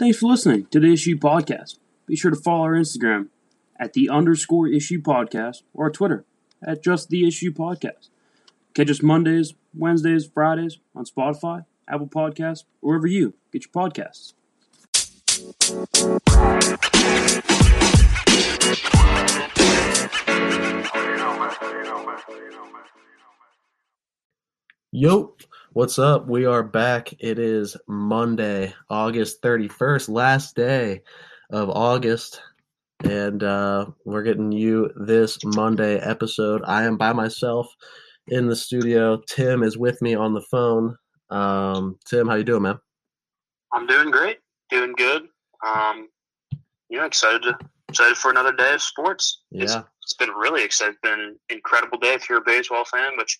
Thanks for listening to the Issue Podcast. Be sure to follow our Instagram at the underscore issue podcast or Twitter at just the issue podcast. Catch us Mondays, Wednesdays, Fridays on Spotify, Apple Podcasts, wherever you get your podcasts. Yo, what's up? We are back. It is Monday, August 31st, last day of August. And uh, we're getting you this Monday episode. I am by myself in the studio. Tim is with me on the phone. Um, Tim, how you doing, man? I'm doing great, doing good. Um, you know, excited to excited for another day of sports. It's, Yeah, it's been really exciting. It's been an incredible day if you're a baseball fan, which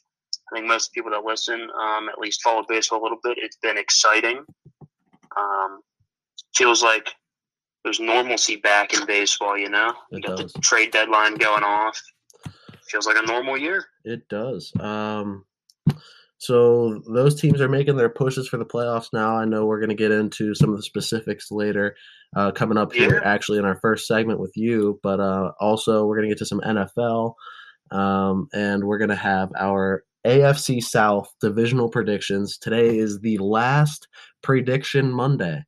I think most people that listen um, at least follow baseball a little bit. It's been exciting. Um, feels like there's normalcy back in baseball. You know, you got does. the trade deadline going off. Feels like a normal year. it does. Um, so those teams are making their pushes for the playoffs now. I know we're going to get into some of the specifics later, uh, coming up here Yeah. actually in our first segment with you. But uh, also we're going to get to some NFL, um, and we're going to have our AFC South divisional predictions. Today is the last prediction Monday.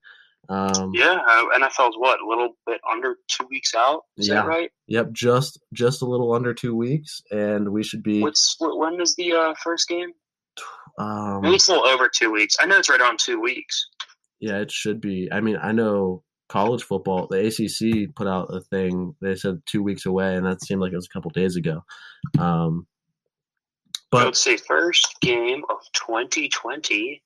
Um, Yeah, uh, NFL's what a little bit under two weeks out. Is Yeah. that right? Yep, just just a little under two weeks, and we should be. What's wh- when is the uh, first game? Um, Maybe it's a little over two weeks. I know it's right around two weeks. Yeah, it should be. I mean, I know college football, the ACC put out a thing. They said two weeks away, and that seemed like it was a couple days ago. Um, but Let's see, first game of 2020.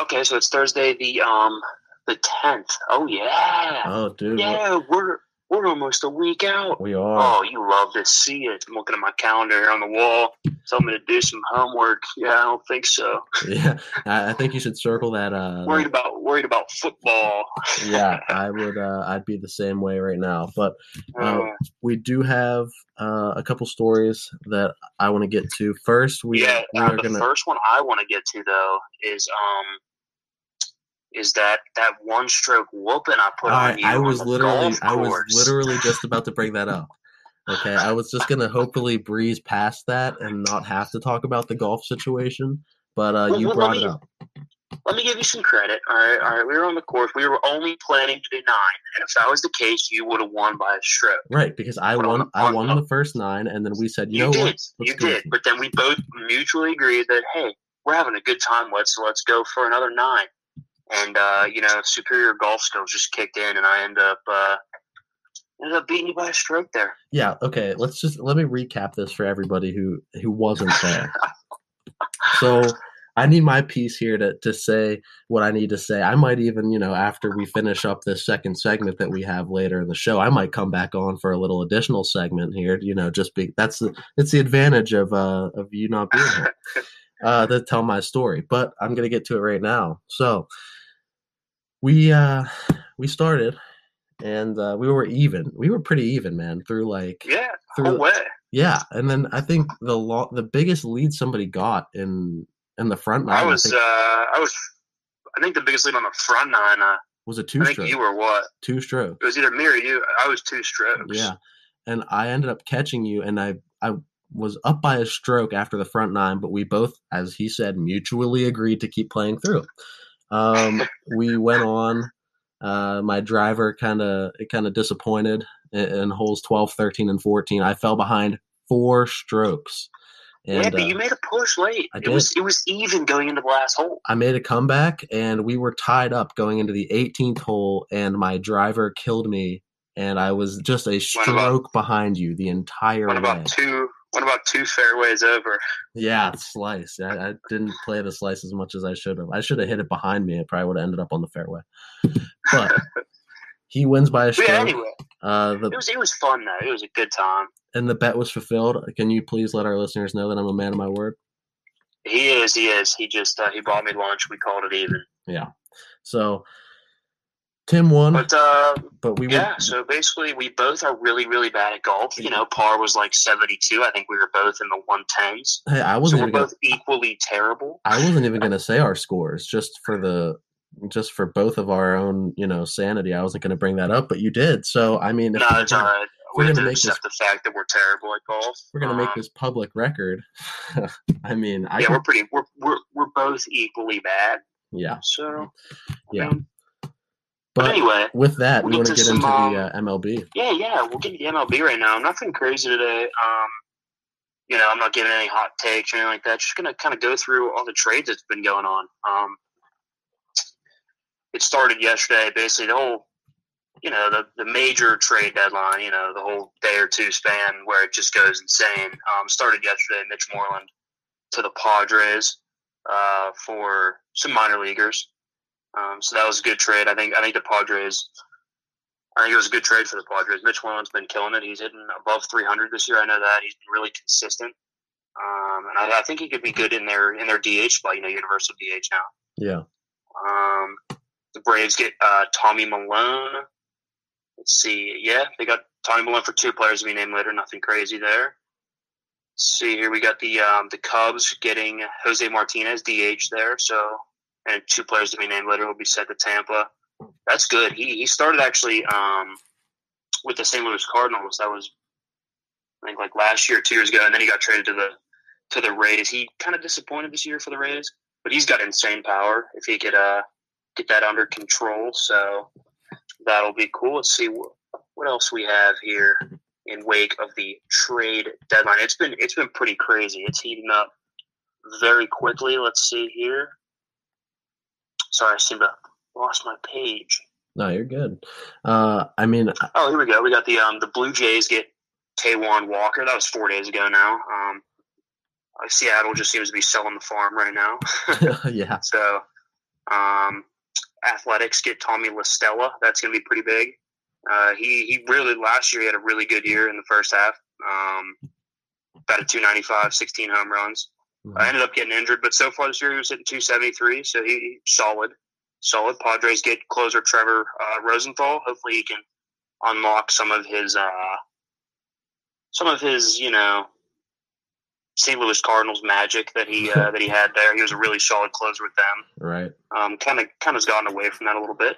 Okay, so it's Thursday the um the 10th. Oh yeah, oh, dude, yeah, we're we're almost a week out. we are. Oh, you love to see it. I'm looking at my calendar here on the wall. Tell me to do some homework. Yeah, I don't think so. Yeah, I, I think you should circle that. Uh, Worried about worried about football. yeah, I would. Uh, I'd be the same way right now. But Uh, we do have uh, a couple stories that I want to get to. First, we, yeah, we uh, the gonna. first one I want to get to though is um is that that one stroke whooping I put I, on you I on was the literally, I was literally just about to bring that up. Okay, I was just gonna hopefully breeze past that and not have to talk about the golf situation, but uh, Well, you well, brought let it up. Let me give you some credit. All right, all right. We were on the course. We were only planning to do nine, and if that was the case, you would have won by a stroke. Right, because I But won. the- I won the- the first nine, and then we said, you, You, know did, what? Let's you did. it. But then we both mutually agreed that hey, we're having a good time. Let's let's go for another nine. And uh, you know, superior golf skills just kicked in, and I end up uh, ended up beating you by a stroke there. Yeah. Okay. Let's just let me recap this for everybody who who wasn't there. so I need my piece here to to say what I need to say. I might even, you know, after we finish up this second segment that we have later in the show, I might come back on for a little additional segment here. You know, just be that's the it's the advantage of uh of you not being here. Uh, to tell my story, but I'm gonna get to it right now. So, we uh, we started, and uh, we were even. We were pretty even, man. Through like Yeah, through whole way. yeah, and then I think the lo- the biggest lead somebody got in in the front nine I I was think, uh, I was I think the biggest lead on the front nine. Uh, was a I two think stroke. you were what? two stroke. It was either me or you. I was two strokes. Yeah, and I ended up catching you, and I I was up by a stroke after the front nine, but we both, as he said, mutually agreed to keep playing through. Um, we went on. Uh, my driver kind of it kind of disappointed in, in holes 12, 13, and 14. I fell behind four strokes. And yeah, but uh, you made a push late. I it was it was even going into the last hole. I made a comeback and we were tied up going into the 18th hole and my driver killed me and I was just a stroke behind you the entire What way. about two? What about two fairways over? Yeah, slice. I, I didn't play the slice as much as I should have. I should have hit it behind me. It probably would have ended up on the fairway. But he wins by a stroke. yeah, anyway, Uh, the it was it was fun though. It was a good time. and the bet was fulfilled. Can you please let our listeners know that I'm a man of my word? He is. He is. He just uh, he bought me lunch. We called it even. Yeah. So Tim won, But uh, but we yeah. were, So basically, we both are really really bad at golf. You know, par was like seventy two. I think we were both in the one tens. Hey, I wasn't we're even gonna, both equally terrible. I wasn't even going to say our scores just for the just for both of our own, you know, sanity, I wasn't going to bring that up, but you did. So I mean, No, we're it's all right. we're We have gonna to make this- accept the fact that we're terrible at golf. we're going to make Um, this public record. I mean, I yeah, can, we're pretty. We're we're we're both equally bad. yeah, So Yeah. um, but but anyway, with that, we want to get some, into um, the uh, MLB. yeah, yeah, we'll get the MLB right now. Nothing crazy today. Um, you know, I'm not giving any hot takes or anything like that. Just gonna kind of go through all the trades that's been going on. Um, it started yesterday. Basically, the whole, you know, the the major trade deadline. You know, the whole day or two span where it just goes insane. Um, started yesterday. Mitch Moreland to the Padres uh, for some minor leaguers. Um, so that was a good trade. I think. I think the Padres. I think it was a good trade for the Padres. Mitch Moreland's been killing it. He's hitting above 300 this year. I know that he's been really consistent, um, and I, I think he could be good in their in their DH spot. You know, universal DH now. Yeah, Um, the Braves get uh, Tommy Milone. Let's see. Yeah, they got Tommy Milone for two players to be named later. Nothing crazy there. Let's see here, we got the um, the Cubs getting Jose Martinez DH there. So and two players to be named later will be sent to Tampa. That's good. He he started actually um, with the St. Louis Cardinals. That was I think like last year, two years ago, and then he got traded to the to the Rays. He kind of disappointed this year for the Rays, but he's got insane power if he could uh, get that under control. So that'll be cool. Let's see what, what else we have here in wake of the trade deadline. It's been it's been pretty crazy. It's heating up very quickly. Let's see here. Sorry, I seem to lost my page. no, you're good. Uh, I mean, Oh, here we go. We got the um the Blue Jays get Taijuan Walker. That was four days ago now. Um, Seattle just seems to be selling the farm right now. yeah, So, um, Athletics get Tommy La Stella. That's going to be pretty big. Uh, he he really last year he had a really good year in the first half. Um, batted 295, 16 home runs. I ended up getting injured, but so far this year he was hitting 273, so he solid, solid. Padres get closer Trevor uh, Rosenthal. Hopefully he can unlock some of his uh, some of his you know St. Louis Cardinals magic that he uh, that he had there. He was a really solid closer with them. right. Um, kind of kind of has gotten away from that a little bit.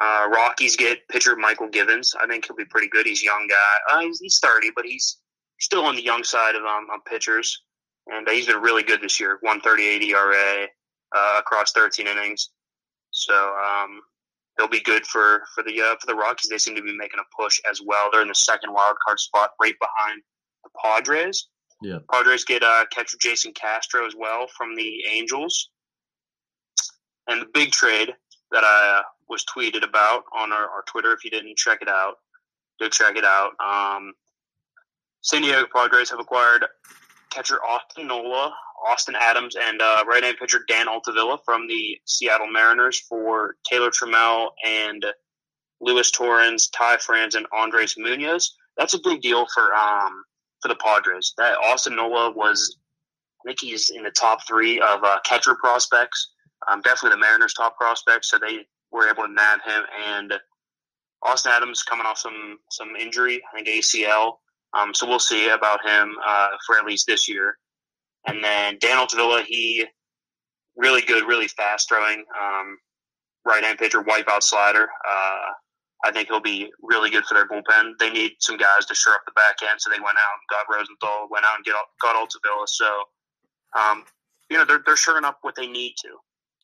Uh, Rockies get pitcher Mychal Givens. I think he'll be pretty good. He's a young guy. Uh, he's, he's 30, but he's still on the young side of um, of pitchers, and he's been really good this year. 138 ERA uh, across 13 innings. So um, he'll be good for for the uh, for the Rockies. They seem to be making a push as well. They're in the second wild card spot, right behind the Padres. Yeah. Padres get uh, catcher Jason Castro as well from the Angels. And the big trade that I uh, was tweeted about on our, our Twitter, if you didn't check it out, go check it out. Um, San Diego Padres have acquired catcher Austin Nola, Austin Adams, and uh, right-hand pitcher Dan Altavilla from the Seattle Mariners for Taylor Trammell and Luis Torrens, Ty France, and Andres Munoz. That's a big deal for um, for the Padres. That Austin Nola was, I think he's in the top three of uh, catcher prospects. Um, definitely the Mariners' top prospect. So they were able to nab him. And Austin Adams coming off some some injury, I think ACL. Um, so we'll see about him uh, for at least this year. And then Dan Altavilla, he really good, really fast throwing um, right hand pitcher, wipeout slider. Uh, I think he'll be really good for their bullpen. They need some guys to shore up the back end, so they went out and got Rosenthal, went out and get, got Altavilla. So, um, you know, they're, they're shoring up what they need to.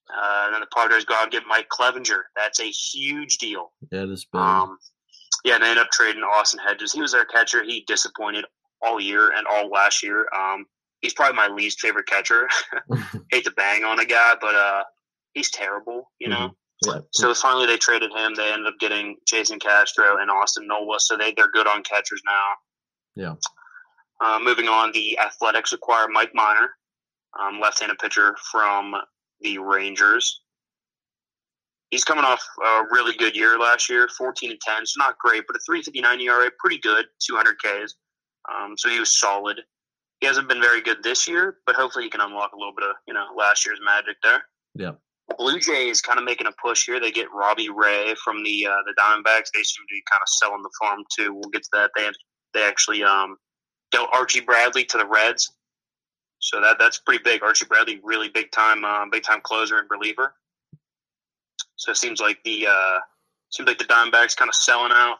Uh, and then the Padres go out and get Mike Clevinger. That's a huge deal. Yeah, it is big. Um, yeah, they ended up trading Austin Hedges. He was their catcher. He disappointed all year and all last year. Um, he's probably my least favorite catcher. Hate to bang on a guy, but uh, he's terrible, you know. yeah, So finally, they traded him. They ended up getting Jason Castro and Austin Nola. So they they're good on catchers now. Yeah. Uh, moving on, the Athletics acquire Mike Minor, um, left-handed pitcher from the Rangers. He's coming off a really good year last year, 14 and 10. It's not great, but a 3.59 ERA, pretty good, 200 Ks. Um, so he was solid. He hasn't been very good this year, but hopefully he can unlock a little bit of you know last year's magic there. Yeah. Blue Jays kind of making a push here. They get Robbie Ray from the uh, the Diamondbacks. They seem to be kind of selling the farm too. We'll get to that. They they actually um, dealt Archie Bradley to the Reds, so that that's pretty big. Archie Bradley, really big time, uh, big time closer and reliever. So it seems like the uh, seems like the Diamondbacks kind of selling out,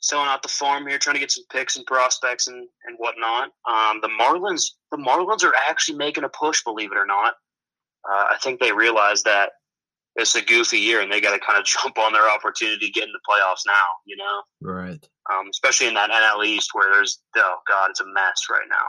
selling out the farm here, trying to get some picks and prospects and, and whatnot. Um, the Marlins, the Marlins are actually making a push, believe it or not. Uh, I think they realize that it's a goofy year and they got to kind of jump on their opportunity to get in the playoffs now. You know, Right. um, especially in that NL East where there's oh god, it's a mess right now.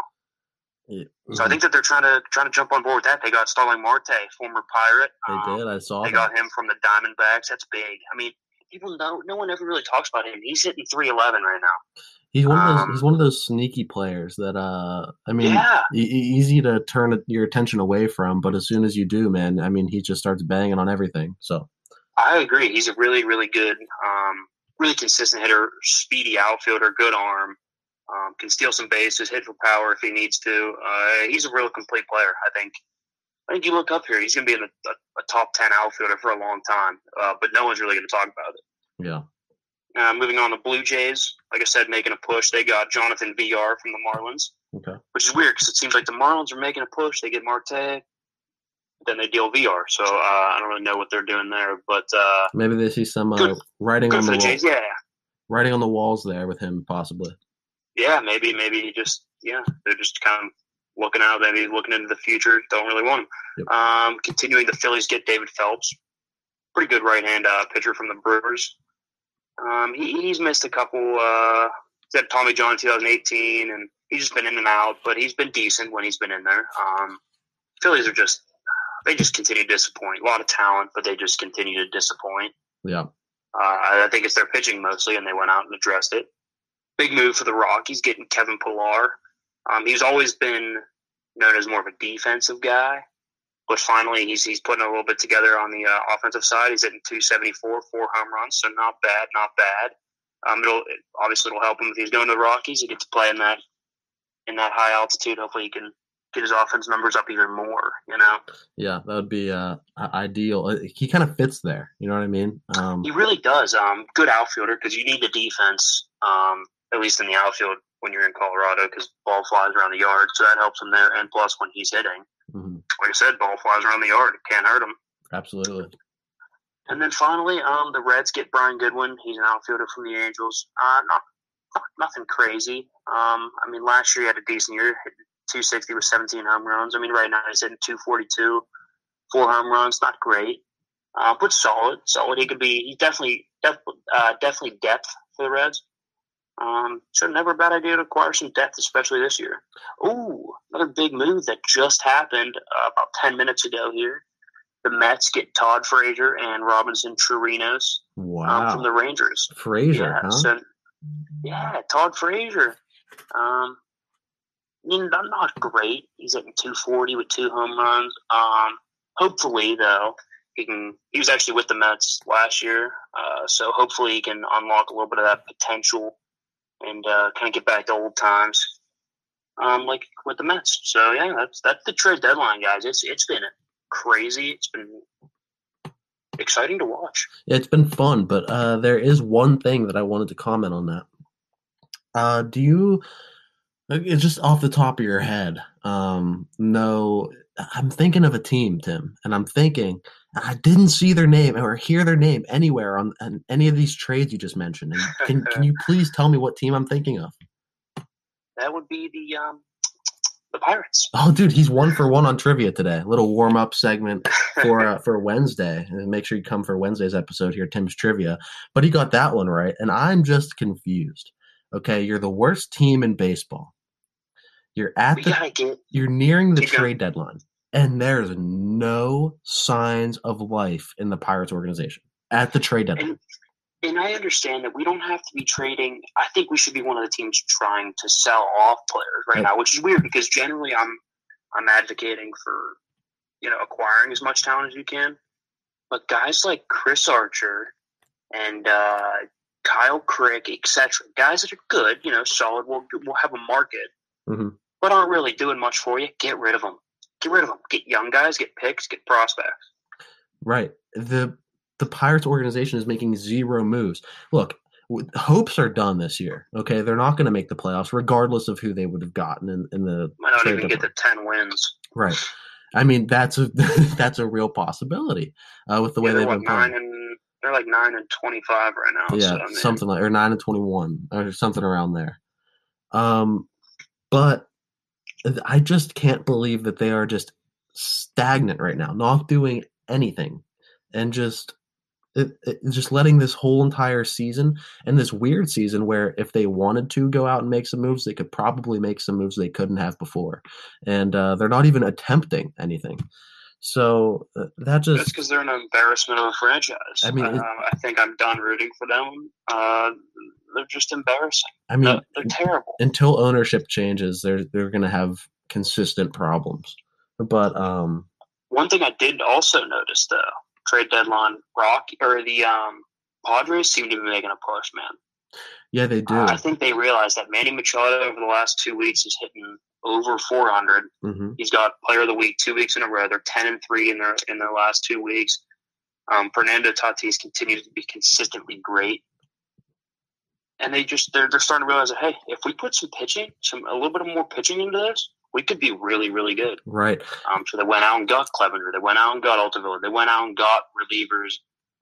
Yeah. So I think that they're trying to trying to jump on board with that. They got Starling Marte, former Pirate. they Um, did. I saw They that. got him from the Diamondbacks. That's big. I mean, people know no one ever really talks about him. He's hitting three eleven right now. He's one of those. um, he's one of those sneaky players that. Uh, I mean, Yeah. e- easy to turn your attention away from, but as soon as you do, man, I mean, he just starts banging on everything. So I agree. He's a really, really good, um, really consistent hitter, speedy outfielder, good arm, um, can steal some bases, hit for power if he needs to. Uh, he's a real complete player. I think. I think you look up here, he's going to be in a, a, a top ten outfielder for a long time, uh, but no one's really going to talk about it. yeah, Uh, moving on to Blue Jays, like I said, making a push. They got Jonathan Villar from the Marlins. okay, which is weird because it seems like the Marlins are making a push. They get Marte, then they deal Villar. So uh, I don't really know what they're doing there, but uh, maybe they see some uh, Good- writing good on the the Jays. Yeah, writing on the walls there with him, possibly. Yeah, maybe, maybe just yeah, they're just kind of looking out, maybe looking into the future. Don't really want him. Yep. Um, continuing, the Phillies get David Phelps, pretty good right hand uh, pitcher from the Brewers. Um, he, he's missed a couple. Uh, he's had Tommy John in 2018, and he's just been in and out, but he's been decent when he's been in there. Um, Phillies are just they just continue to disappoint. A lot of talent, but they just continue to disappoint. Yeah, Uh, I think it's their pitching mostly, and they went out and addressed it. Big move for the Rockies, getting Kevin Pillar. Um, he's always been known as more of a defensive guy, but finally he's he's putting a little bit together on the uh, offensive side. He's hitting 274, four home runs, so not bad, not bad. Um, it'll it, obviously it'll help him if he's going to the Rockies. He gets to play in that in that high altitude. Hopefully, he can get his offense numbers up even more. You know. yeah, that would be uh, ideal. Uh, He kind of fits there. You know what I mean? Um, He really does. Um, good outfielder because you need the defense. Um, at least in the outfield when you're in Colorado because ball flies around the yard, so that helps him there. And plus, when he's hitting, mhm, like I said, ball flies around the yard, it can't hurt him. absolutely. And then finally, um, the Reds get Brian Goodwin. He's an outfielder from the Angels. Uh, not, not nothing crazy. Um, I mean, last year he had a decent year, hit 260 with 17 home runs. I mean, right now he's hitting 242, four home runs. Not great, uh, but solid. Solid. He could be. He definitely, def, uh, definitely depth for the Reds. Um, so never a bad idea to acquire some depth, especially this year. Ooh, another big move that just happened uh, about 10 minutes ago here. The Mets get Todd Frazier and Robinson Chirinos um, Wow, from the Rangers. Frazier, yeah, huh? so yeah, Todd Frazier. Um, I mean, not, not great. He's hitting 240 with two home runs. Um, hopefully, though, he can. He was actually with the Mets last year, uh, so hopefully he can unlock a little bit of that potential and uh, kind of get back to old times, um, like with the Mets. So yeah, that's that's the trade deadline, guys. It's it's been crazy. It's been exciting to watch. It's been fun, but uh, there is one thing that I wanted to comment on that. Uh, do you, it's just off the top of your head, um, know, I'm thinking of a team, Tim, and I'm thinking, I didn't see their name or hear their name anywhere on, on any of these trades you just mentioned. And can, can you please tell me what team I'm thinking of? That would be the um, the Pirates. Oh, dude, he's one for one on trivia today. A little warm up segment for uh, for Wednesday, and make sure you come for Wednesday's episode here, Tim's trivia. But he got that one right, and I'm just confused. Okay, you're the worst team in baseball. You're at we the you're nearing the Keep going. trade deadline, and there's no signs of life in the Pirates organization at the trade deadline. and and I understand that we don't have to be trading. I think we should be one of the teams trying to sell off players right Right. now, which is weird because generally I'm I'm advocating for you know acquiring as much talent as you can, but guys like Chris Archer and uh, Kyle Crick, etc., guys that are good, you know, solid, will will have a market, Mhm. but aren't really doing much for you. Get rid of them. Get rid of them. Get young guys. Get picks. Get prospects. Right. The the Pirates organization is making zero moves. Look, hopes are done this year. Okay, they're not going to make the playoffs, regardless of who they would have gotten in, in the Might not even get the ten wins. Right. I mean, that's a that's a real possibility uh, with the way they've what, been playing. and they're like nine and twenty five right now. yeah, so, I mean, something like or nine and twenty one or something around there. Um, but I just can't believe that they are just stagnant right now, not doing anything, and just it, it, just letting this whole entire season and this weird season where if they wanted to go out and make some moves, they could probably make some moves they couldn't have before, and uh, they're not even attempting anything. So uh, that just That's because they're an embarrassment of a franchise. I mean, it- um, I think I'm done rooting for them. Uh, they're just embarrassing. I mean, No, they're terrible. until ownership changes, they're they're going to have consistent problems. But um, One thing I did also notice though, trade deadline rock or the um, Padres seem to be making a push, man. yeah, they do. I think they realize that Manny Machado over the last two weeks is hitting over 400. hmm He's got Player of the Week two weeks in a row. They're 10 and three in their in their last two weeks. Um, Fernando Tatis continues to be consistently great, and they just they're they're starting to realize that hey, if we put some pitching, some a little bit more pitching into this, we could be really really good. Right. Um, so they went out and got Clevinger. They went out and got Altavilla. They went out and got relievers,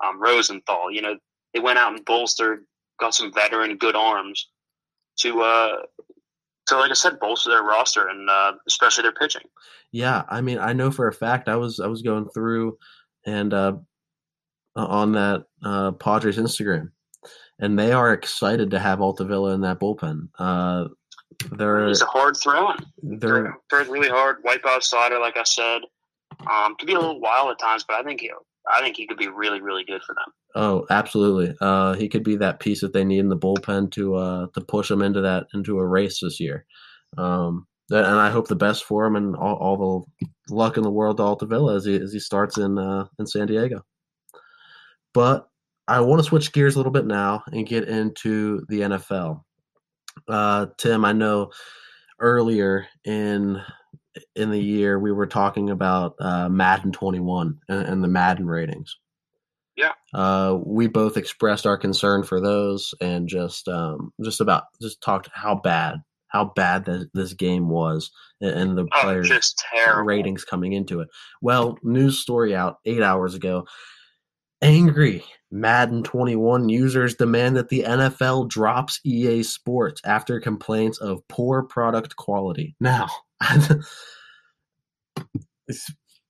um, Rosenthal. You know, they went out and bolstered, got some veteran good arms to, uh, to like I said, bolster their roster and uh, especially their pitching. Yeah, I mean, I know for a fact. I was I was going through and uh, on that uh, Padres Instagram, and they are excited to have Altavilla in that bullpen. Uh, they're He's a hard throwing. they're Throws really hard. Wipe out slider, like I said. Um, could be a little wild at times, but I think he, I think he could be really, really good for them. Oh, absolutely. Uh, he could be that piece that they need in the bullpen to uh, to push him into that into a race this year. Um, and I hope the best for him and all, all the luck in the world to Altavilla as he as he starts in uh, in San Diego. But I want to switch gears a little bit now and get into the NFL. Uh, Tim, I know earlier in in the year we were talking about uh, Madden 21 and, and the Madden ratings. Yeah. Uh, we both expressed our concern for those and just um, just about just talked how bad how bad this, this game was and, and the Oh, players just ratings coming into it. Well, news story out eight hours ago. Angry Madden 21 users demand that the NFL drops EA Sports after complaints of poor product quality. Now,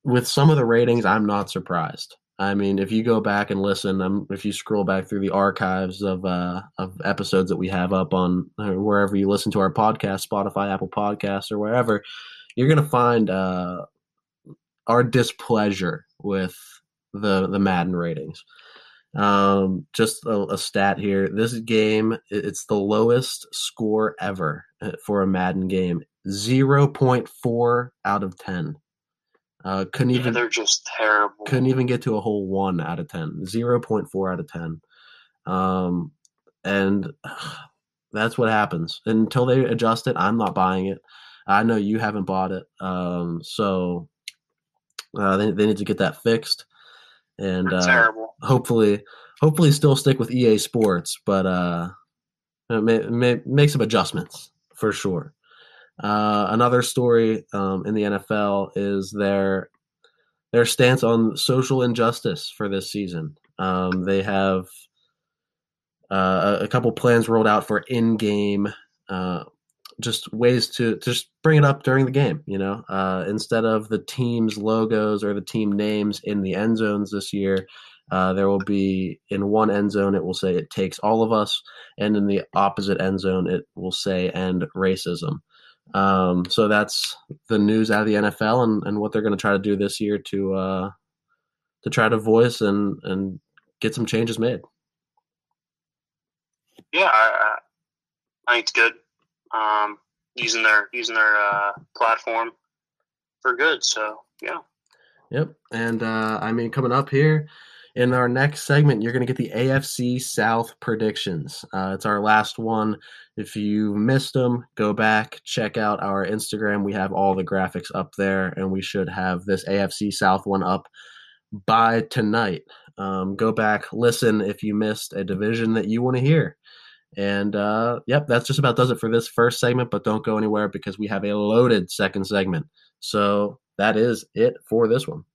with some of the ratings, I'm not surprised. I mean, if you go back and listen, um, if you scroll back through the archives of uh, of episodes that we have up on uh, wherever you listen to our podcast, Spotify, Apple Podcasts, or wherever, you're gonna find uh, our displeasure with the the Madden ratings. Um, just a, a stat here: this game, it's the lowest score ever uh, for a Madden game, zero point four out of ten. Uh, couldn't Yeah, even they're just terrible. couldn't even get to a whole one out of 10 0.4 out of 10 um and that's what happens. Until they adjust it i'm not buying it. I know you haven't bought it um so uh, they, they need to get that fixed. And uh, terrible. hopefully hopefully still stick with ea sports but uh may, may, make some adjustments for sure uh, another story um, in the NFL is their their stance on social injustice for this season. Um, they have uh, a, couple plans rolled out for in-game, uh, just ways to, to just bring it up during the game. You know, uh, instead of the team's logos or the team names in the end zones this year, uh, there will be in one end zone it will say "It takes all of us," and in the opposite end zone it will say "End racism." Um, so that's the news out of the NFL and, and what they're going to try to do this year to uh, to try to voice and and get some changes made. Yeah, I, I, I think it's good. Um, using their using their uh, platform for good. So yeah, Yep. And uh, I mean, coming up here in our next segment, you're going to get the AFC South predictions. Uh, it's our last one. If you missed them, go back, check out our Instagram. We have all the graphics up there, and we should have this AFC South one up by tonight. Um, go back, listen if you missed a division that you want to hear. And uh, yep, that's just about does it for this first segment, but don't go anywhere because we have a loaded second segment. So that is it for this one.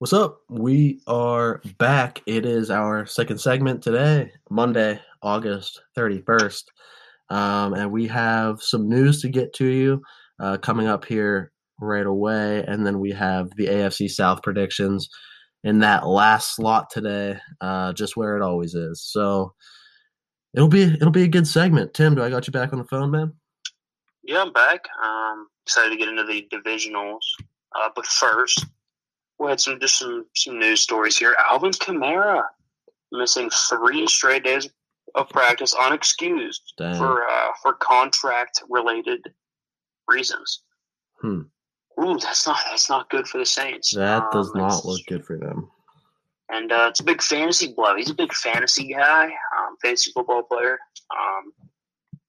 What's up? We are back. It is our second segment today, Monday, August 31st. Um, and we have some news to get to you uh, coming up here right away. And then we have the AFC South predictions in that last slot today, uh, just where it always is. So it'll be it'll be a good segment. Tim, do I got you back on the phone, man? Yeah, I'm back. Um, excited to get into the divisionals. Uh, but first, we had some just some some news stories here. Alvin Kamara missing three straight days of practice unexcused Dang. for uh, for contract related reasons. Hmm. Ooh, that's not that's not good for the Saints. That does Um, not look good for them. and uh, it's a big fantasy blow. He's a big fantasy guy, um, fantasy football player. Um,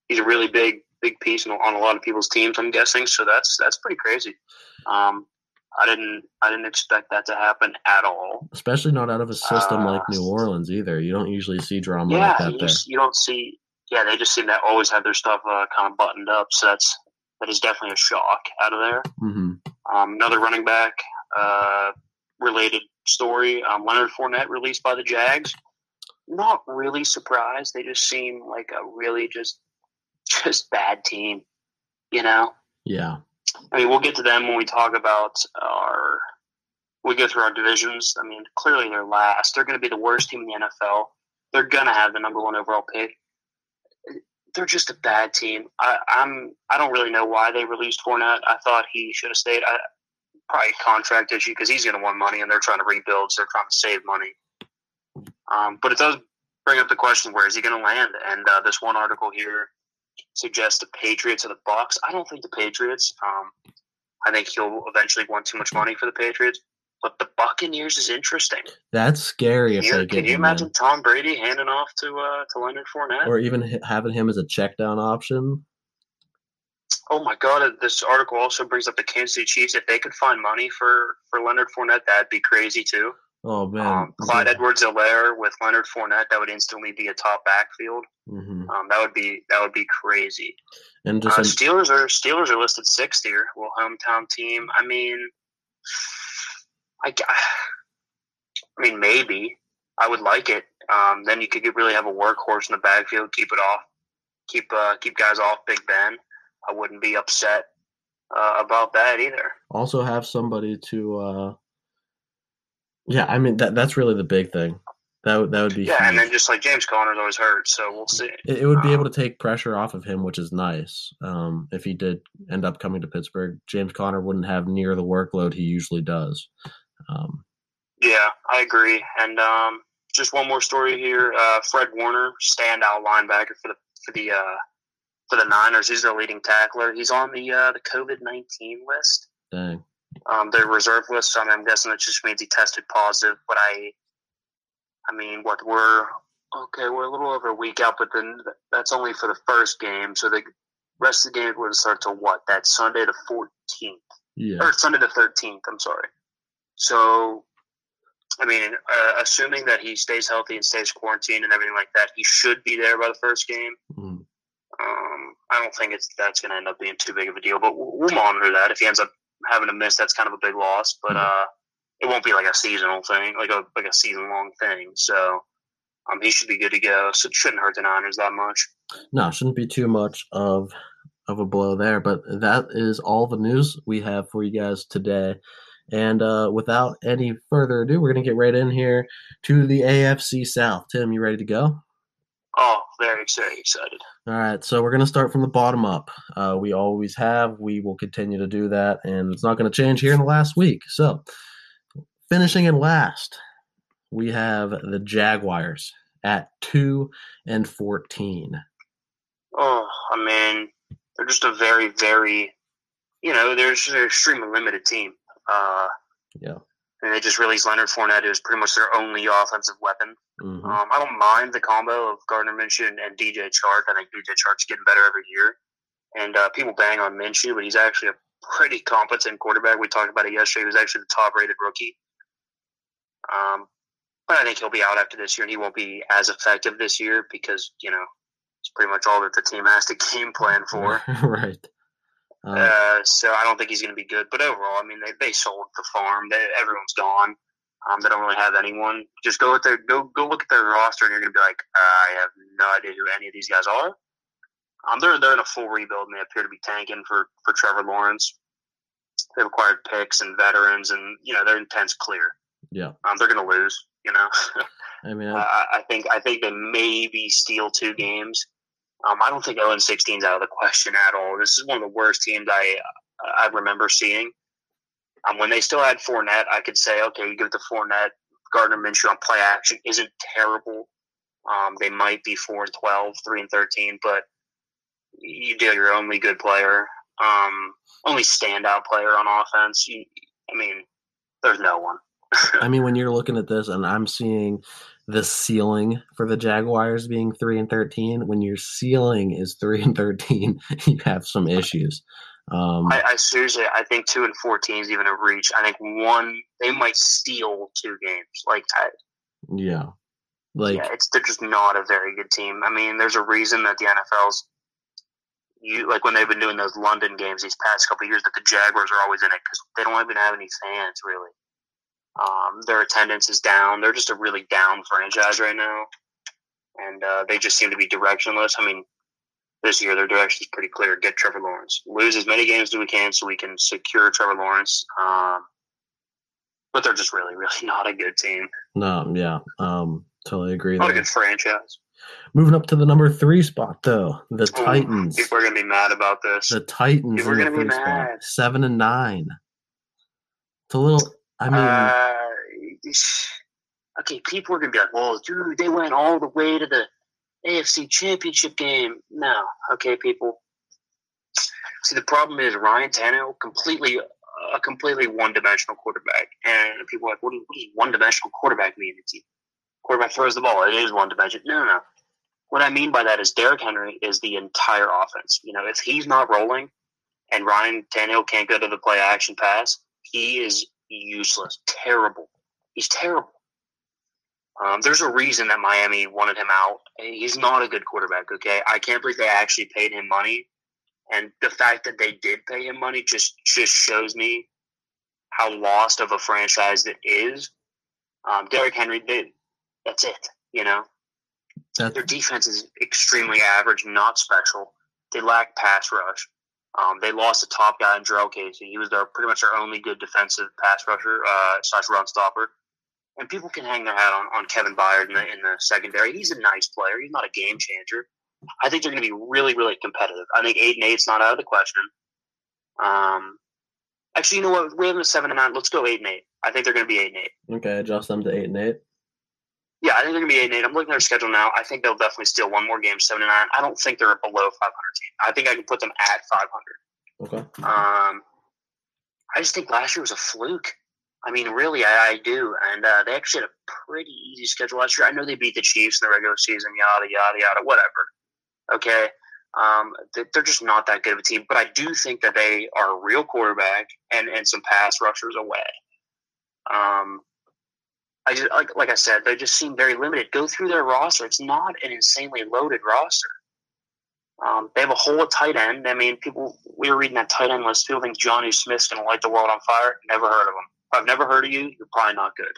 he's a really big, big piece on, on a lot of people's teams. I'm guessing, so that's that's pretty crazy. Um, I didn't I didn't expect that to happen at all. Especially not out of a system like Uh, New Orleans either. You don't usually see drama yeah, like that you, there. just, you don't see. Yeah, they just seem to always have their stuff uh, kind of buttoned up. So that's that is definitely a shock out of there. hmm Um, another running back uh, related story: um, Leonard Fournette released by the Jags. Not really surprised. They just seem like a really just just bad team. You know, Yeah. I mean, we'll get to them when we talk about our. We go through our divisions. I mean, clearly they're last. They're going to be the worst team in the NFL. They're going to have the number one overall pick. They're just a bad team. I, I'm. I don't really know why they released Fournette. I thought he should have stayed. I, probably contract issue because he's going to want money, and they're trying to rebuild, so they're trying to save money. Um, but it does bring up the question: Where is he going to land? And uh, this one article here suggests the Patriots or the Bucks. I don't think the Patriots. Um, I think he'll eventually want too much money for the Patriots. But the Buccaneers is interesting. That's scary if Can you, they can you imagine in. Tom Brady handing off to uh, to Leonard Fournette? Or even having him as a check down option. oh my God! This article also brings up the Kansas City Chiefs. If they could find money for for Leonard Fournette, that'd be crazy too. Oh man. Um, Clyde Edwards-Helaire with Leonard Fournette, that would instantly be a top backfield. hmm Um, that would be that would be crazy. And Uh, just an- Steelers are Steelers are listed sixth here. Well, hometown team. I mean, I mean maybe I would like it. Um, then you could really have a workhorse in the backfield. Keep it off. Keep uh, keep guys off Big Ben. I wouldn't be upset uh, about that either. also have somebody to. Yeah, I mean that that's really the big thing. That would that would be. Yeah, and then just like James Conner's always hurt, so we'll see. It, it would be able Um, to take pressure off of him, which is nice. Um, if he did end up coming to Pittsburgh, James Conner wouldn't have near the workload he usually does. Um, Yeah, I agree. And um, just one more story here: uh, Fred Warner, standout linebacker for the for the uh, for the Niners. He's their leading tackler. He's on the uh, the COVID nineteen list, dang. Um, the reserve list. So I mean, I'm guessing that just means he tested positive. But I, I mean, what we're okay? We're a little over a week out, but then that's only for the first game. So the rest of the game wouldn't start till what? That Sunday the fourteenth Yeah. or Sunday the thirteenth. I'm sorry. So, I mean, uh, assuming that he stays healthy and stays quarantined and everything like that, he should be there by the first game. Mm. Um, I don't think it's that's going to end up being too big of a deal, but we'll, we'll monitor that. If he ends up having to miss, that's kind of a big loss, but uh, it won't be like a seasonal thing, like a like a season long thing. So. Um, he should be good to go, so it shouldn't hurt the Niners that much. No, shouldn't be too much of of a blow there. But that is all the news we have for you guys today. And uh, without any further ado, we're gonna get right in here to the AFC South. Tim, you ready to go? Oh, very, very excited. All right, so we're going to start from the bottom up. Uh, we always have. We will continue to do that, and it's not going to change here in the last week. So, finishing in last, we have the Jaguars at two and fourteen. Oh, I mean, they're just a very, very, you know, they're just an extremely limited team. Uh, Yeah. And they just released Leonard Fournette, who's pretty much their only offensive weapon. Mhm. Um, I don't mind the combo of Gardner Minshew and, and DJ Chark. I think DJ Chark's getting better every year. And uh, people bang on Minshew, but he's actually a pretty competent quarterback. We talked about it yesterday. He was actually the top rated rookie. Um, but I think he'll be out after this year, and he won't be as effective this year because, you know, it's pretty much all that the team has to game plan for. right. Uh, Uh, so I don't think he's going to be good. But overall, I mean, they, they sold the farm. They, everyone's gone. Um, they don't really have anyone. Just go with their go go look at their roster, and you're going to be like, uh, I have no idea who any of these guys are. Um, they're they're in a full rebuild, and they appear to be tanking for for Trevor Lawrence. They've acquired picks and veterans, and you know their intent's clear. yeah. Um, they're going to lose. You know, I mean, I, I think I think they maybe steal two games. Um, I don't think 0 and 16 is out of the question at all. This is one of the worst teams I I remember seeing. Um, when they still had Fournette, I could say, okay, you give it to Fournette. Gardner Minshew on play action isn't terrible. Um, they might be 4 and 12, 3 and 13, but you deal your only good player, um, only standout player on offense. You, I mean, there's no one. I mean, when you're looking at this, and I'm seeing the ceiling for the Jaguars being three and thirteen. When your ceiling is three and thirteen, you have some issues. Um, I, I seriously, I think two and fourteen is even a reach. I think one, they might steal two games. Like, I, yeah, like yeah, it's they're just not a very good team. I mean, there's a reason that the NFL's you like when they've been doing those London games these past couple of years that the Jaguars are always in it because they don't even have any fans really. Um, their attendance is down. They're just a really down franchise right now, and uh, they just seem to be directionless. I mean, this year their direction is pretty clear: get Trevor Lawrence, lose as many games as we can, so we can secure Trevor Lawrence. Um, but they're just really, really not a good team, no, yeah, um, totally agree. not a good franchise. Moving up to the number three spot, though, the Ooh, Titans. People are gonna be mad about this. The Titans People are gonna be three spot, mad. seven and nine. It's a little. I mean, uh, okay, people are gonna be like, "Well, dude, they went all the way to the AFC Championship game." No, okay, people. See, the problem is Ryan Tannehill completely a completely one-dimensional quarterback, and people are like, "What, what does one-dimensional quarterback mean?" It's quarterback throws the ball; it is one-dimensional. No, no, no. What I mean by that is Derrick Henry is the entire offense. You know, if he's not rolling, and Ryan Tannehill can't go to the play action pass, he is useless, terrible. He's terrible. Um, there's a reason that Miami wanted him out. He's not a good quarterback. Okay, I can't believe they actually paid him money, and the fact that they did pay him money just just shows me how lost of a franchise it is. Um, Derrick Henry, they, that's it. You know, that, their defense is extremely average, not special. They lack pass rush. Um, they lost a top guy in Jurrell Casey. He was their pretty much their only good defensive pass rusher uh, slash run stopper. And people can hang their hat on, on Kevin Byard in the in the secondary. He's a nice player. He's not a game changer. I think they're going to be really really competitive. I think eight and eight's not out of the question. Um, actually, you know what? We have them seven and nine. Let's go eight and eight. I think they're going to be eight and eight. okay, adjust them to eight and eight. Yeah, I think they're gonna be eight and eight. I'm looking at their schedule now. I think they'll definitely steal one more game, seven and nine. I don't think they're a below 500 team. I think I can put them at 500. Okay. Um, I just think last year was a fluke. I mean, really, I, I do. And uh, they actually had a pretty easy schedule last year. I know they beat the Chiefs in the regular season, yada yada yada, whatever. Okay, um, they- they're just not that good of a team. But I do think that they are a real quarterback and and some pass rushers away. Um, I just like like I said, they just seem very limited. Go through their roster; it's not an insanely loaded roster. Um, they have a whole tight end. I mean, people we were reading that tight end list. People think Jonnu Smith's going to light the world on fire. Never heard of him. I've never heard of you. You're probably not good.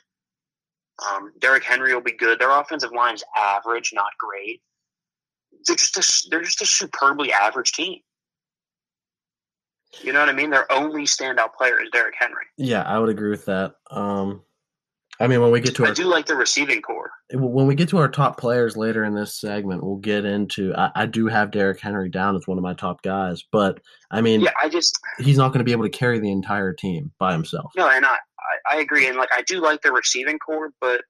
Um, Derrick Henry will be good. Their offensive line is average, not great. They're just a, they're just a superbly average team. You know what I mean? Their only standout player is Derrick Henry. Yeah, I would agree with that. Um, I mean, when we get to I do like the receiving core. when we get to our top players later in this segment, we'll get into. I, I do have Derrick Henry down as one of my top guys, but I mean, Yeah, I just he's not going to be able to carry the entire team by himself. No, and I, I, I agree. And like, I do like the receiving core, but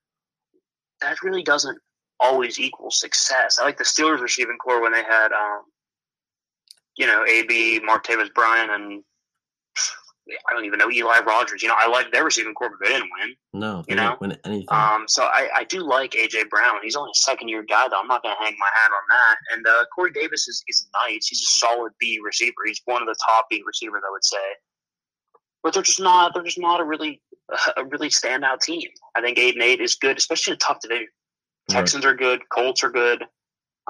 that really doesn't always equal success. I like the Steelers receiving core when they had, um, you know, AB, Martavis Bryant, and I don't even know Eli Rogers. You know, I like their receiving core, but they didn't win. No, they You know? win anything. Um, so I, I do like AJ Brown. He's only a second year guy, though. I'm not going to hang my hat on that. And uh, Corey Davis is, is nice. He's a solid B receiver. He's one of the top B receivers, I would say. But they're just not. They're just not a really a really standout team. I think eight and eight is good, especially in a tough division. Right. Texans are good. Colts are good.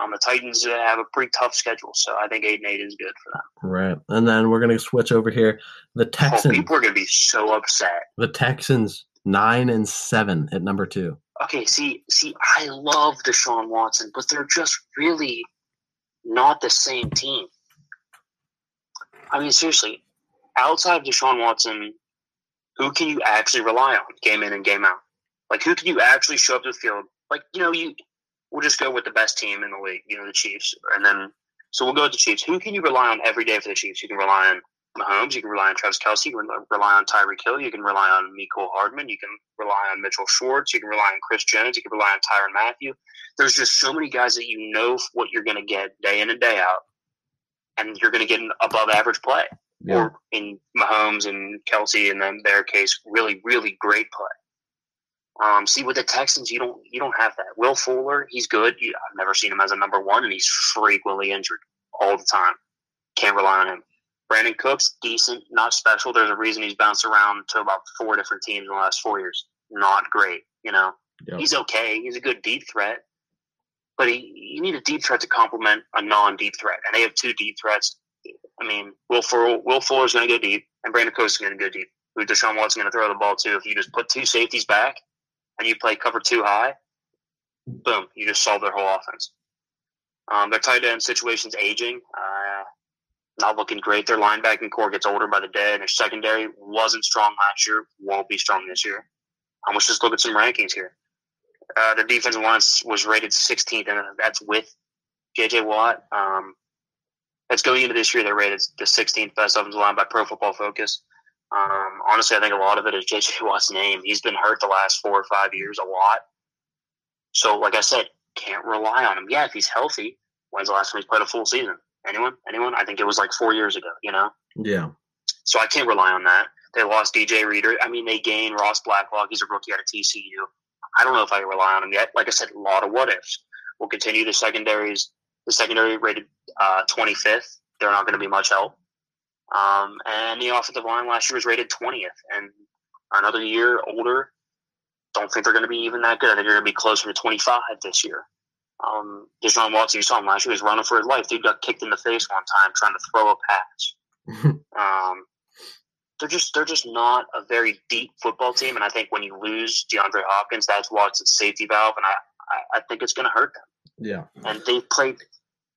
Um, the Titans have a pretty tough schedule, so I think eight and eight is good for them. Right, and then we're gonna switch over here. The Oh, Texans. people are going to be so upset. the Texans nine and seven at number two. Okay, see, see, I love Deshaun Watson, but they're just really not the same team. I mean, seriously, outside of Deshaun Watson, who can you actually rely on game in and game out? Like, who can you actually show up to the field? Like, you know, you we'll just go with the best team in the league, you know, the Chiefs, and then so we'll go with the Chiefs. Who can you rely on every day for the Chiefs? You can rely on Mahomes, you can rely on Travis Kelce, you can rely on Tyreek Hill, you can rely on Mecole Hardman, you can rely on Mitchell Schwartz, you can rely on Chris Jones, you can rely on Tyrann Mathieu. There's just so many guys that you know what you're going to get day in and day out, and you're going to get an above average play. Or in Mahomes and Kelce, in them, their case, really, really great play. Um, see, with the Texans, you don't you don't have that. Will Fuller, he's good. You, I've never seen him as a number one, and he's frequently injured all the time. Can't rely on him. Brandin Cooks, decent, not special. There's a reason he's bounced around to about four different teams in the last four years. Not great, you know. Yep. He's okay. He's a good deep threat, but he, you need a deep threat to complement a non-deep threat, and they have two deep threats. I mean, Will Fuller, Will Fuller's going to go deep, and Brandin Cooks is going to go deep. Who Deshaun Watson going to throw the ball to? If you just put two safeties back and you play cover two high, boom, you just solve their whole offense. Um, their tight end situation's aging. Uh, not looking great. Their linebacking core gets older by the day, and their secondary wasn't strong last year, won't be strong this year. Um, let's just look at some rankings here. Uh, the defensive line was rated 16th, and that's with J.J. Watt. Um, that's going into this year. They're rated the 16th best offensive line by Pro Football Focus. Um, honestly, I think a lot of it is J.J. Watt's name. He's been hurt the last four or five years a lot. So, like I said, can't rely on him. Yeah, if he's healthy, when's the last time he's played a full season? Anyone? Anyone? I think it was like four years ago, you know? Yeah. So I can't rely on that. They lost DJ Reader. I mean, they gained Ross Blacklock. He's a rookie out of TCU. I don't know if I can rely on him yet. Like I said, a lot of what ifs. We'll continue the secondaries. The secondary rated uh, 25th. They're not going to be much help. Um, and the offensive line last year was rated 20th. And another year older. Don't think they're going to be even that good. I think they're going to be closer to 25 this year. Um, Deshaun Watson, you saw him last year. He was running for his life. Dude got kicked in the face one time trying to throw a pass. um, they're just they're just not a very deep football team, and I think when you lose DeAndre Hopkins, that's Watson's safety valve, and I I, I think it's going to hurt them. Yeah. And they've played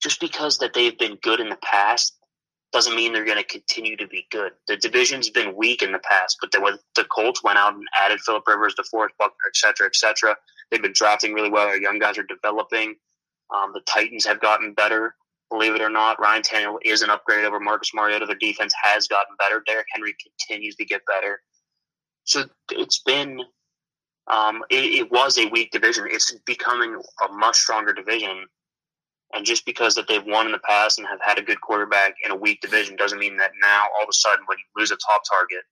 just because that they've been good in the past doesn't mean they're going to continue to be good. The division's been weak in the past, but the, the Colts went out and added Philip Rivers, DeForest Buckner, et cetera, et cetera. They've been drafting really well. Our young guys are developing. Um, the Titans have gotten better. Believe it or not, Ryan Tannehill is an upgrade over Marcus Mariota. Their defense has gotten better. Derrick Henry continues to get better. So it's been, um, it, it was a weak division. It's becoming a much stronger division. And just because that they've won in the past and have had a good quarterback in a weak division doesn't mean that now all of a sudden when you lose a top target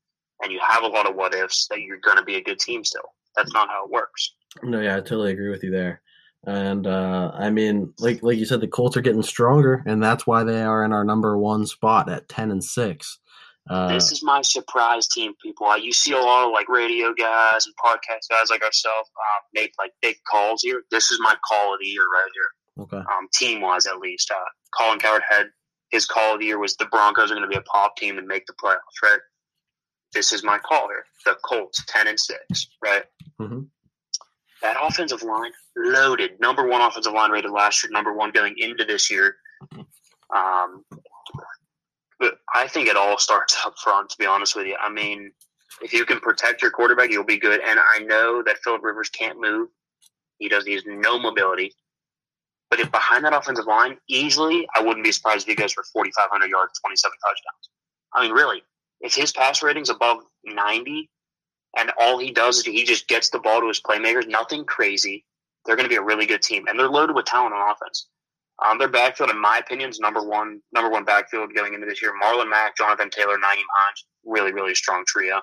and you have a lot of what ifs that you're going to be a good team still. That's not how it works. No, yeah, I totally agree with you there. And uh, I mean, like like you said, the Colts are getting stronger, and that's why they are in our number one spot at ten and six. Uh, this is my surprise team, people. I, you see a lot of like radio guys and podcast guys like ourselves um, make like big calls here. This is my call of the year right here, okay. um, team wise at least. Uh, Colin Cowherd had his call of the year was the Broncos are going to be a pop team and make the playoffs, right? This is my call here. The Colts, ten and six, right? hmm that offensive line loaded. Number one offensive line rated last year. Number one going into this year. Um, but I think it all starts up front. To be honest with you, I mean, if you can protect your quarterback, you'll be good. And I know that Philip Rivers can't move. He does. He has no mobility. But if behind that offensive line, easily, I wouldn't be surprised if he goes for 4,500 yards, 27 touchdowns. I mean, really, if his pass rating's above 90, and all he does is he just gets the ball to his playmakers. Nothing crazy. They're going to be a really good team, and they're loaded with talent on offense. Um, their backfield, in my opinion, is number one. Number one backfield going into this year. Marlon Mack, Jonathan Taylor, Nyheim Hines, really, really strong trio.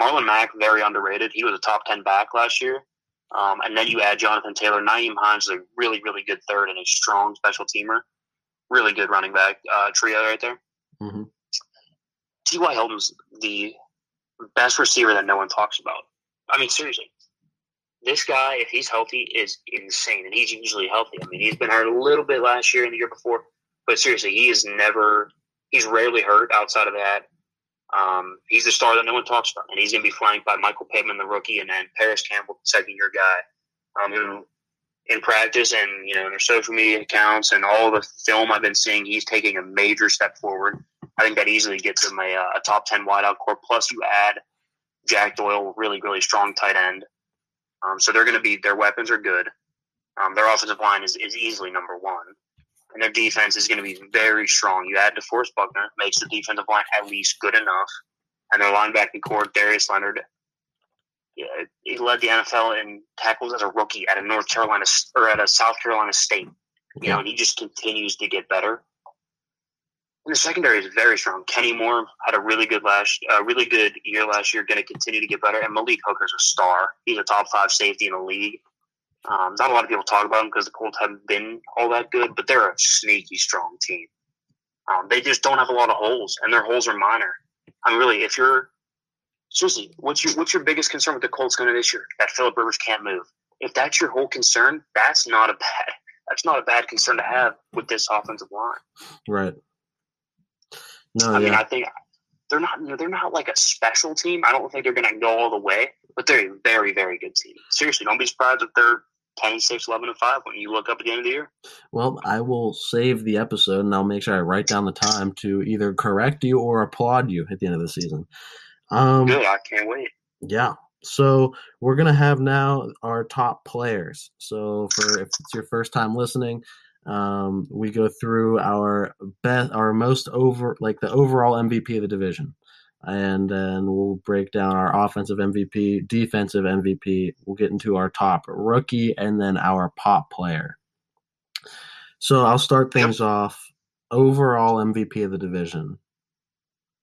Marlon Mack, very underrated. He was a top ten back last year. Um, and then you add Jonathan Taylor, Nyheim Hines is a really, really good third and a strong special teamer. Really good running back uh, trio right there. hmm T.Y. Hilton's the best receiver that no one talks about. I mean, seriously. this guy, if he's healthy, is insane, and he's usually healthy. I mean, he's been hurt a little bit last year and the year before, but seriously, he is never. He's rarely hurt outside of that. Um, he's the star that no one talks about, and he's going to be flanked by Michael Pittman, the rookie, and then Parris Campbell, the second year guy, um, who in practice and you know in their social media accounts and all the film I've been seeing, he's taking a major step forward. I think that easily gets him a, uh, a top ten wideout core. Plus, you add Jack Doyle, really really strong tight end. Um, so they're going to be their weapons are good. Um, their offensive line is, is easily number one, and their defense is going to be very strong. You add DeForest Buckner, makes the defensive line at least good enough, and their linebacking core, Darius Leonard, yeah, he led the NFL in tackles as a rookie at a North Carolina or at a South Carolina State. You know, and he just continues to get better. And the secondary is very strong. Kenny Moore had a really good last, uh, really good year last year. Going to continue to get better. And Malik Hooker's a star. He's a top five safety in the league. Um, not a lot of people talk about them because the Colts haven't been all that good, but they're a sneaky strong team. Um, they just don't have a lot of holes, and their holes are minor. I'm really, if you're seriously, what's your what's your biggest concern with the Colts going to this year? That Philip Rivers can't move. If that's your whole concern, that's not a bad that's not a bad concern to have with this offensive line. Right. No, I yeah. mean, I think they're not they're not like a special team. I don't think they're going to go all the way, but they're a very very good team. Seriously, don't be surprised if they're 10 6 11 and 5 when you look up at the end of the year. Well, I will save the episode and I'll make sure I write down the time to either correct you or applaud you at the end of the season. Um, Good. I can't wait. Yeah. So we're gonna have now our top players. So for if it's your first time listening, um, we go through our best, our most over, like the overall MVP of the division, and then we'll break down our offensive MVP, defensive MVP. We'll get into our top rookie, and then our pop player. So I'll start things yep. off. Overall MVP of the division.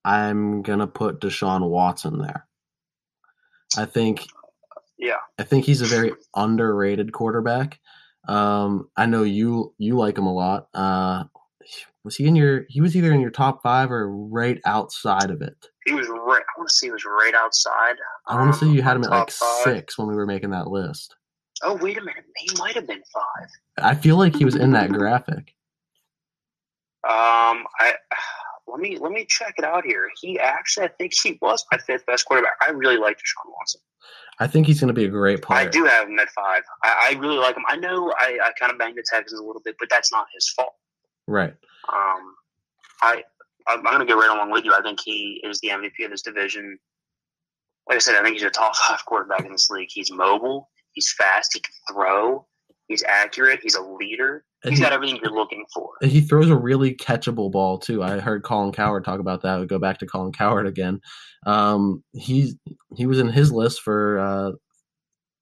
I'm gonna put Deshaun Watson there. I think. Yeah. I think he's a very underrated quarterback. Um, I know you you like him a lot. Uh, was he in your? He was either in your top five or right outside of it. He was right. I want to say he was right outside. I want to say you had him at like five. six when we were making that list. Oh wait a minute, he might have been five. I feel like he was in that graphic. Um, I let me let me check it out here. He actually, I think he was my fifth best quarterback. I really like Deshaun Watson. I think he's going to be a great player. I do have him at five. I, I really like him. I know I, I kind of banged the Texans a little bit, but that's not his fault. Right. Um, I I'm going to get right along with you. I think he is the MVP of this division. Like I said, I think he's a top five quarterback in this league. He's mobile. He's fast. He can throw. He's accurate. He's a leader. And He's he, got everything you're looking for. And he throws a really catchable ball too. I heard Colin Cowherd talk about that. We go back to Colin Cowherd again. Um, he's he was in his list for uh,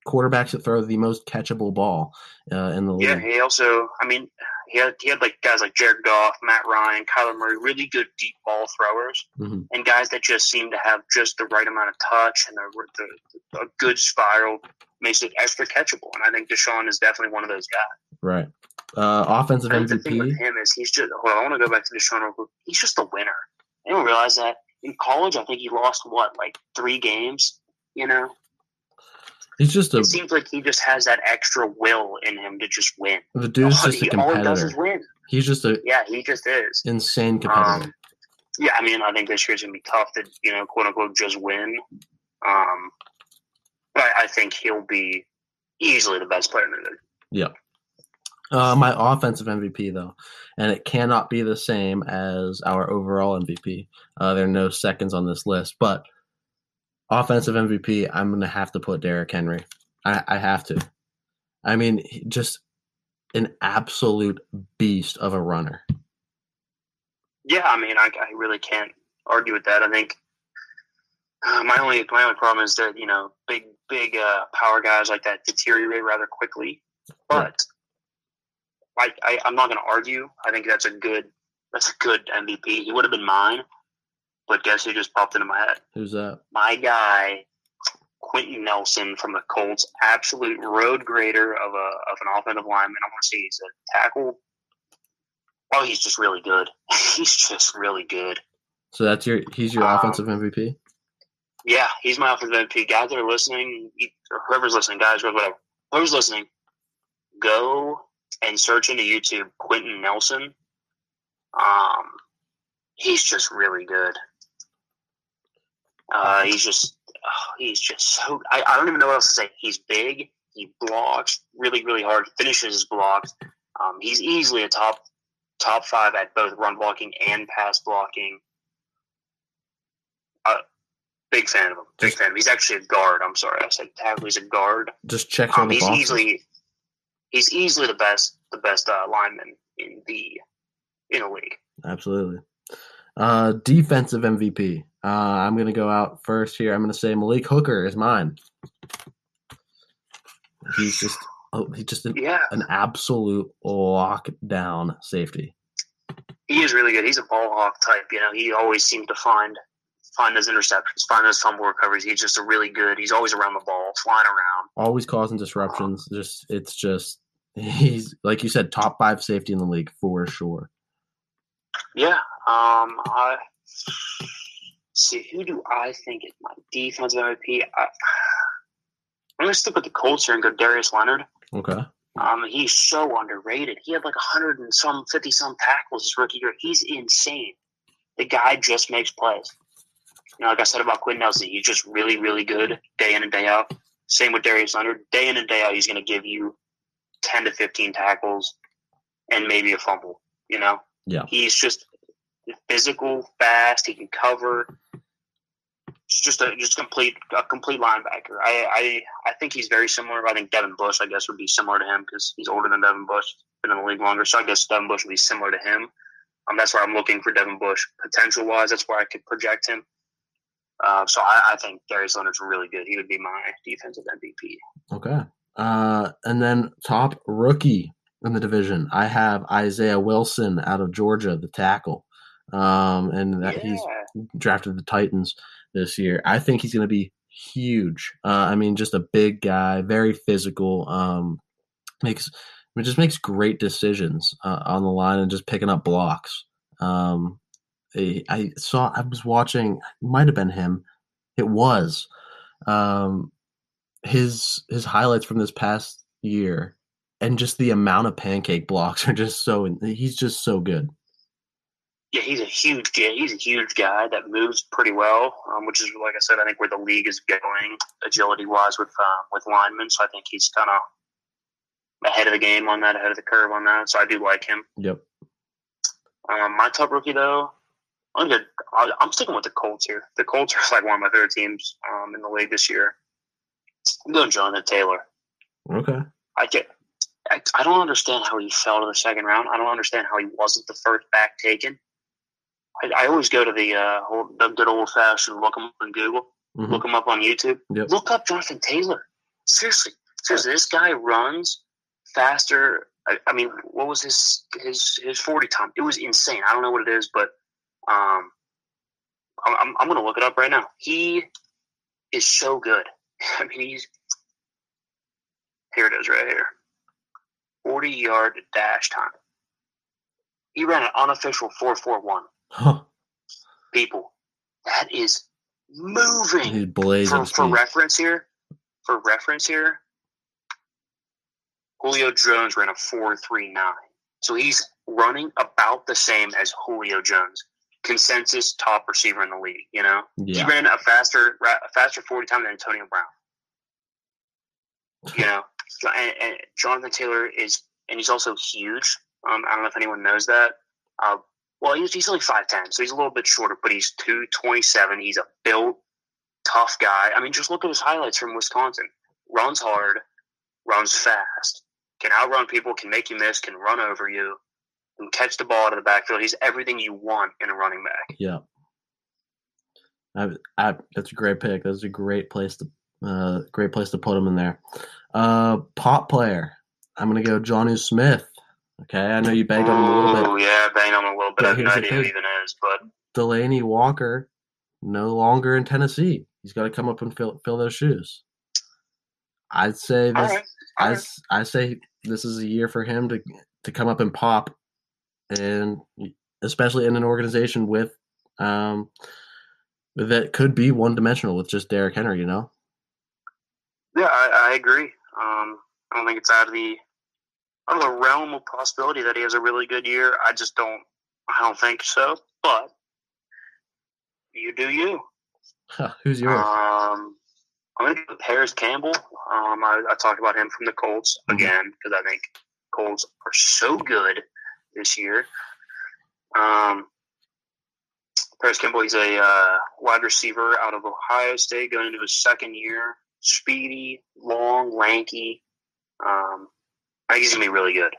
quarterbacks that throw the most catchable ball uh, in the league. Yeah, he also. I mean, he had he had like guys like Jared Goff, Matt Ryan, Kyler Murray, really good deep ball throwers, mm-hmm. and guys that just seem to have just the right amount of touch and the, the, a good spiral makes it extra catchable. And I think Deshaun is definitely one of those guys. Right. Uh, offensive MVP. The thing with him is he's just. On, I want to go back to Deshaun real quick. He's just a winner. I didn't realize that in college? I think he lost what, like three games. You know. He's just a. It seems like he just has that extra will in him to just win. The dude's all, just a competitor. All he does is win. He's just a. Yeah, he just is insane competitor. Um, yeah, I mean, I think this year's gonna be tough to you know, quote unquote, just win. Um, but I, I think he'll be easily the best player in the league. Yeah. Uh, my offensive MVP though, and it cannot be the same as our overall MVP. Uh, there are no seconds on this list, but offensive MVP, I'm gonna have to put Derrick Henry. I, I have to. I mean, just an absolute beast of a runner. Yeah, I mean, I, I really can't argue with that. I think uh, my only my only problem is that you know big big uh, power guys like that deteriorate rather quickly. But I, I I'm not going to argue. I think that's a good that's a good MVP. He would have been mine, but guess who just popped into my head? Who's that? My guy, Quenton Nelson from the Colts, absolute road grader of a of an offensive lineman. I want to say he's a tackle. Oh, he's just really good. he's just really good. So that's your he's your um, offensive MVP. Yeah, he's my offensive MVP. Guys that are listening, or whoever's listening, guys, whatever, whoever's listening, go and search into YouTube Quenton Nelson. Um, he's just really good. Uh, he's just oh, he's just so I, I don't even know what else to say. He's big. He blocks really really hard. Finishes his blocks. Um, he's easily a top top five at both run blocking and pass blocking. Uh, big fan of him. Big fan. Of him. He's actually a guard. I'm sorry, I said tackle. He's a guard. Just check um, on the he's boxes. easily he's easily the best the best uh, lineman in the in a league. Absolutely. Uh, defensive MVP. Uh, I'm going to go out first here. I'm going to say Malik Hooker is mine. He's just oh, he's just an, Yeah, an absolute lockdown safety. he is really good. He's a ball hawk type. You know, he always seems to find find those interceptions, find those fumble recoveries. He's just a really good. He's always around the ball, flying around. Always causing disruptions. Just it's just he's like you said, top five safety in the league for sure. Yeah. Um. I see. Who do I think is my defensive MVP? I, I'm gonna stick with the Colts here and go Darius Leonard. Okay. Um, he's so underrated. He had like a hundred and some, fifty some tackles his rookie year. He's insane. The guy just makes plays. You know, like I said about Quinn Nelson, he's just really, really good day in and day out. Same with Darius Leonard. Day in and day out, he's going to give you ten to fifteen tackles and maybe a fumble. You know, Yeah. he's just physical, fast. He can cover. It's just a just complete a complete linebacker. I, I I think he's very similar. I think Devin Bush, I guess, would be similar to him because he's older than Devin Bush, been in the league longer. So I guess Devin Bush would be similar to him. Um, that's where I'm looking for Devin Bush potential wise. That's where I could project him. Uh, so I, I think Darius Leonard's really good. He would be my defensive MVP. Okay. Uh, and then top rookie in the division, I have Isaiah Wilson out of Georgia, the tackle. Um, and that he's drafted the Titans this year. I think he's going to be huge. Uh, I mean, just a big guy, very physical. Um, makes it just makes great decisions uh, on the line and just picking up blocks. Um, I, I saw I was watching. It might have been him. It was um, his his highlights from this past year, and just the amount of pancake blocks are just so. He's just so good. Yeah, he's a huge guy. He's a huge guy that moves pretty well, um, which is like I said. I think where the league is going agility wise with um, with linemen. So I think he's kind of ahead of the game on that, ahead of the curve on that. So I do like him. Yep. Um, my top rookie though, I'm good. I'm sticking with the Colts here. The Colts are like one of my favorite teams um, in the league this year. I'm going Jonathan Taylor. Okay. I get. I, I don't understand how he fell to the second round. I don't understand how he wasn't the first back taken. I, I always go to the uh, old, the good old fashioned look him up on Google, Mhm. look him up on YouTube, Yep. look up Jonathan Taylor. Seriously, seriously, this guy runs faster. I, I mean, what was his his his forty time? It was insane. I don't know what it is, but um, I'm I'm, I'm going to look it up right now. He is so good. I mean, he's here. It is right here. Forty yard dash time. He ran an unofficial four four one. Huh. People, that is moving for, for reference here, for reference here, Julio Jones ran a four three nine. So he's running about the same as Julio Jones, consensus top receiver in the league. You know, he ran a faster a faster forty time than Antonio Brown. You know, and, and Jonathan Taylor is, and he's also huge. Um, I don't know if anyone knows that. Uh, well, he's, he's only five ten, so he's a little bit shorter, but he's two twenty seven. He's a built, tough guy. I mean, just look at his highlights from Wisconsin. Runs hard, runs fast, can outrun people, can make you miss, can run over you, can catch the ball out of the backfield. He's everything you want in a running back. Yeah. I, I, that's a great pick. That's a great place to uh, great place to put him in there. Uh, pop player. I'm gonna go Jonnu Smith. Okay, I know you begged on him a little bit. Ooh, yeah, bang on him a little bit. But I have no idea who even is, but Delanie Walker, no longer in Tennessee. He's got to come up and fill fill those shoes. I'd say this. right. I, right. I say this is a year for him to to come up and pop, and especially in an organization with um that could be one dimensional with just Derrick Henry. You know. Yeah, I, I agree. Um, I don't think it's out of the out of the realm of possibility that he has a really good year. I just don't. I don't think so. But you do you. Who's yours? Um, I'm going to go Parris Campbell. Um, I, I talked about him from the Colts Mhm. again because I think Colts are so good this year. Um, Parris Campbell, he's a uh, wide receiver out of Ohio State going into his second year. Speedy, long, lanky. Um, I think he's to be really good.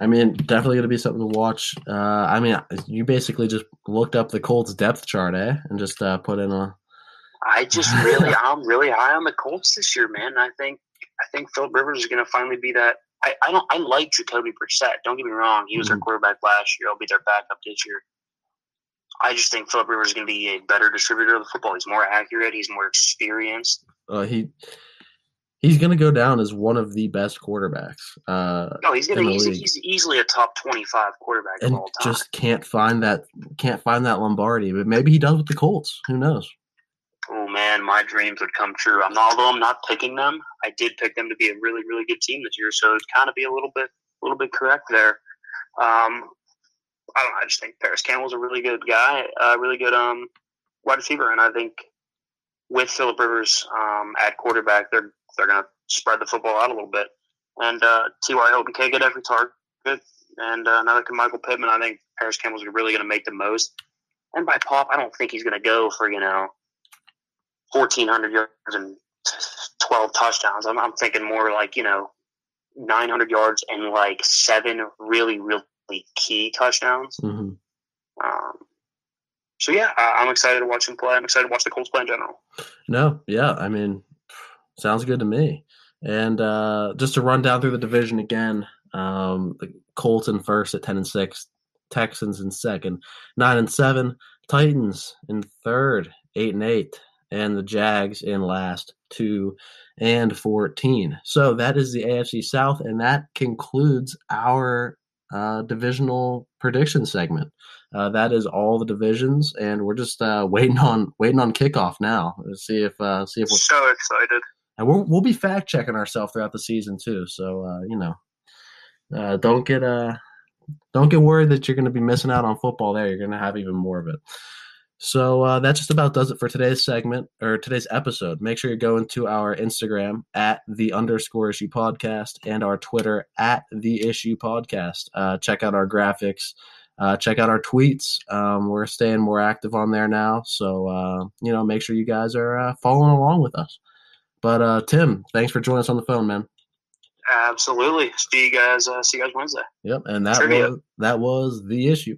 I mean, definitely going to be something to watch. Uh, I mean, you basically just looked up the Colts depth chart, eh, and just uh, put in a. I just really, I'm really high on the Colts this year, man. I think, I think Philip Rivers is going to finally be that. I, I don't, I like Jacoby Brissett. Don't get me wrong; he was their Mhm. quarterback last year. I'll be their backup this year. I just think Philip Rivers is going to be a better distributor of the football. He's more accurate. He's more experienced. Uh, he he's going to go down as one of the best quarterbacks. Uh, No, he's going to. He's, he's easily a top twenty-five quarterback of and all time. just can't find that can't find that Lombardi, but maybe he does with the Colts. Who knows? oh man, my dreams would come true. I'm not, although I'm not picking them. I did pick them to be a really, really good team this year, so it's kind of be a little bit, a little bit correct there. Um, I don't know. I just think Parris Campbell's a really good guy, a really good um, wide receiver, and I think with Philip Rivers um, at quarterback, they're they're going to spread the football out a little bit. And uh, T.Y. Hilton can't get every target, and uh, another Michael Pittman. I think Parris Campbell's really going to make the most. And by pop, I don't think he's going to go for you know 1,400 yards and 12 touchdowns. I'm, I'm thinking more like, you know, 900 yards and like seven really, really key touchdowns. hmm Um, so, yeah, I, I'm excited to watch him play. I'm excited to watch the Colts play in general. No, yeah, I mean, sounds good to me. And uh, just to run down through the division again, um, the Colts in first at ten and six, Texans in second, nine and seven, Titans in third, eight and eight, and the Jags in last, two and fourteen. So that is the AFC South, and that concludes our uh, divisional prediction segment. Uh, that is all the divisions, and we're just uh, waiting on waiting on kickoff now. Let's see if uh, see if we're So excited. and we'll we'll be fact checking ourselves throughout the season too. So uh, you know, uh, don't get uh don't get worried that you're going to be missing out on football. There, you're going to have even more of it. So uh, that just about does it for today's segment or today's episode. Make sure you go into our Instagram at the underscore issue podcast and our Twitter at the issue podcast. Uh, check out our graphics. Uh, check out our tweets. Um, we're staying more active on there now. So, uh, you know, make sure you guys are uh, following along with us. But, uh, Tim, thanks for joining us on the phone, man. Absolutely. See you guys. Uh, see you guys Wednesday. Yep. And that Trivia. was, that was the issue.